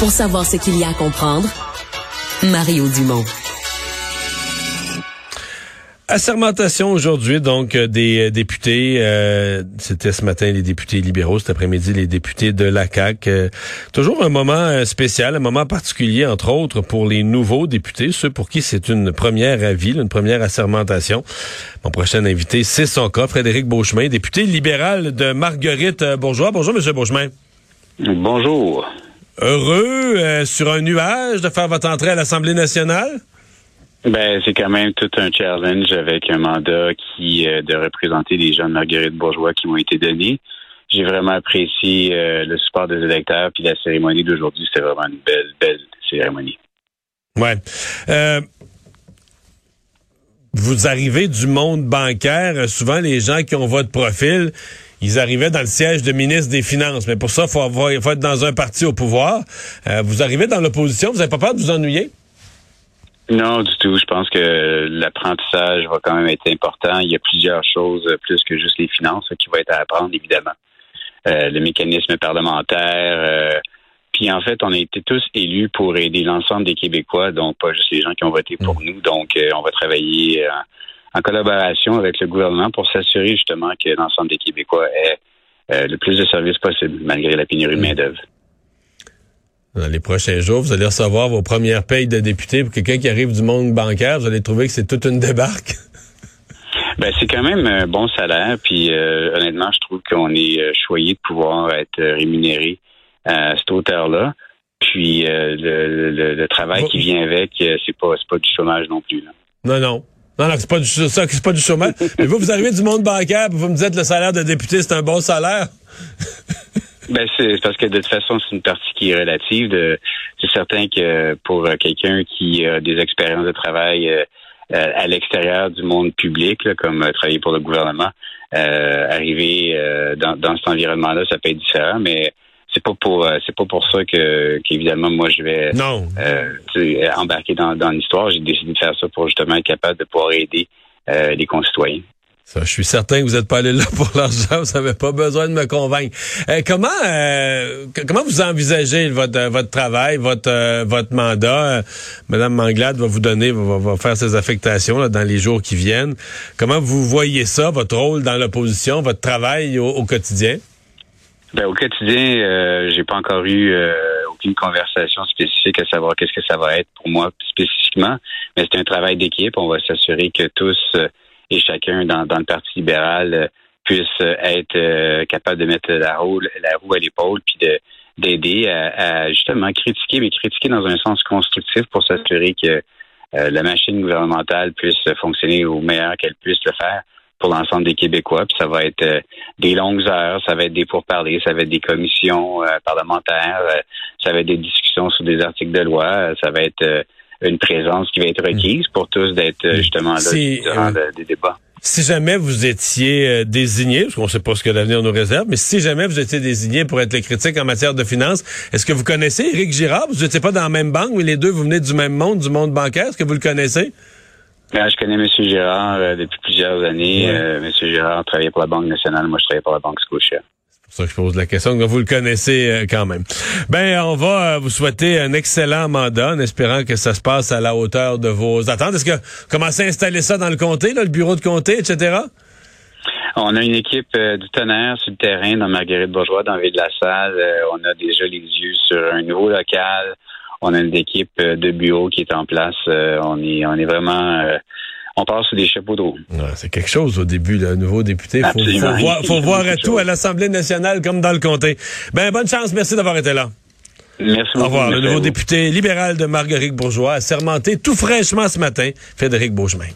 Pour savoir ce qu'il y a à comprendre, Mario Dumont. Assermentation aujourd'hui, donc, euh, des euh, députés. Euh, c'était ce matin les députés libéraux, cet après-midi les députés de la CAQ. toujours un moment spécial, un moment particulier, entre autres, pour les nouveaux députés, ceux pour qui c'est une première avis, une première assermentation. Mon prochain invité, c'est son cas, Frédéric Beauchemin, député libéral de Marguerite Bourgeois. Bonjour, Monsieur Beauchemin. Bonjour. Heureux, sur un nuage, de faire votre entrée à l'Assemblée nationale? Ben, c'est quand même tout un challenge avec un mandat qui euh, de représenter les de Marguerite Bourgeois qui m'ont été donnés. J'ai vraiment apprécié euh, le support des électeurs, puis la cérémonie d'aujourd'hui, c'était vraiment une belle, belle cérémonie. Ouais. Euh, vous arrivez du monde bancaire. Souvent, les gens qui ont votre profil, ils arrivaient dans le siège de ministre des Finances. Mais pour ça, il faut, faut, être dans un parti au pouvoir. vous arrivez dans l'opposition. Vous n'avez pas peur de vous ennuyer? Non, du tout. Je pense que l'apprentissage va quand même être important. Il y a plusieurs choses plus que juste les finances qui vont être à apprendre, évidemment. Euh, le mécanisme parlementaire. Euh, puis en fait, on a été tous élus pour aider l'ensemble des Québécois, donc pas juste les gens qui ont voté pour mm. nous. Donc, euh, on va travailler en collaboration avec le gouvernement pour s'assurer justement que l'ensemble des Québécois ait le plus de services possible, malgré la pénurie de mm. main-d'œuvre dans les prochains jours, vous allez recevoir vos premières payes de députés. Pour quelqu'un qui arrive du monde bancaire, vous allez trouver que c'est toute une débarque. Ben, c'est quand même un bon salaire. Puis euh, honnêtement, je trouve qu'on est euh, choyé de pouvoir être rémunéré à cette hauteur-là. Puis euh, le, travail qui vient avec, c'est pas pas du chômage non plus. Non, non. Non, non, c'est pas du c'est pas du chômage. Mais vous, vous arrivez du monde bancaire, puis vous me dites le salaire de député, c'est un bon salaire. Ben c'est parce que de toute façon c'est une partie qui est relative. c'est certain que pour quelqu'un qui a des expériences de travail euh, euh, à l'extérieur du monde public, comme euh, travailler pour le gouvernement, arriver dans, dans cet environnement-là, ça peut être différent, mais c'est pas pour c'est pas pour ça que qu'évidemment moi je vais non. embarquer dans, dans l'histoire. J'ai décidé de faire ça pour justement être capable de pouvoir aider les concitoyens je suis certain que vous n'êtes pas allé là pour l'argent, vous n'avez pas besoin de me convaincre. Euh, comment euh, comment vous envisagez votre euh, votre travail, votre votre mandat? Madame Manglade va vous donner, va, faire ses affectations dans les jours qui viennent. Comment vous voyez ça, votre rôle dans l'opposition, votre travail au, quotidien? Ben, au quotidien, j'ai pas encore eu aucune conversation spécifique à savoir qu'est-ce que ça va être pour moi spécifiquement, mais c'est un travail d'équipe. On va s'assurer que tous et chacun dans, dans le Parti libéral euh, puisse euh, être euh, capable de mettre la roue, la roue à l'épaule puis de d'aider à, justement critiquer, mais critiquer dans un sens constructif pour s'assurer que la machine gouvernementale puisse fonctionner au meilleur qu'elle puisse le faire pour l'ensemble des Québécois. Puis ça va être des longues heures, ça va être des pourparlers, ça va être des commissions parlementaires, ça va être des discussions sur des articles de loi, ça va être une présence qui va être requise pour tous d'être euh, justement là durant euh, des débats. Si jamais vous étiez euh, désigné, parce qu'on ne sait pas ce que l'avenir nous réserve, mais si jamais vous étiez désigné pour être le critique en matière de finances, est-ce que vous connaissez Éric Girard? Vous n'étiez pas dans la même banque, mais les deux, vous venez du même monde, du monde bancaire. Est-ce que vous le connaissez? Ben, je connais M. Girard depuis plusieurs années. M. Girard travaillait pour la Banque nationale. Moi, je travaillais pour la Banque Scotia pour ça que je pose la question. vous le connaissez euh, quand même. Ben, on va euh, vous souhaiter un excellent mandat en espérant que ça se passe à la hauteur de vos attentes. Est-ce que vous commencez à installer ça dans le comté, le bureau de comté, etc.? On a une équipe euh, du tonnerre sur le terrain dans Marguerite Bourgeois, dans ville de la Salle. on a déjà les yeux sur un nouveau local. On a une équipe de bureau qui est en place. on est on est vraiment on passe sur des chapeaux d'eau. c'est quelque chose au début, le nouveau député. Il faut, voir, faut voir à tout à l'Assemblée nationale comme dans le comté. Ben, bonne chance. Merci d'avoir été là. Merci beaucoup. Au revoir. Le nouveau député libéral de Marguerite Bourgeois a sermenté tout fraîchement ce matin, Frédéric Beauchemin.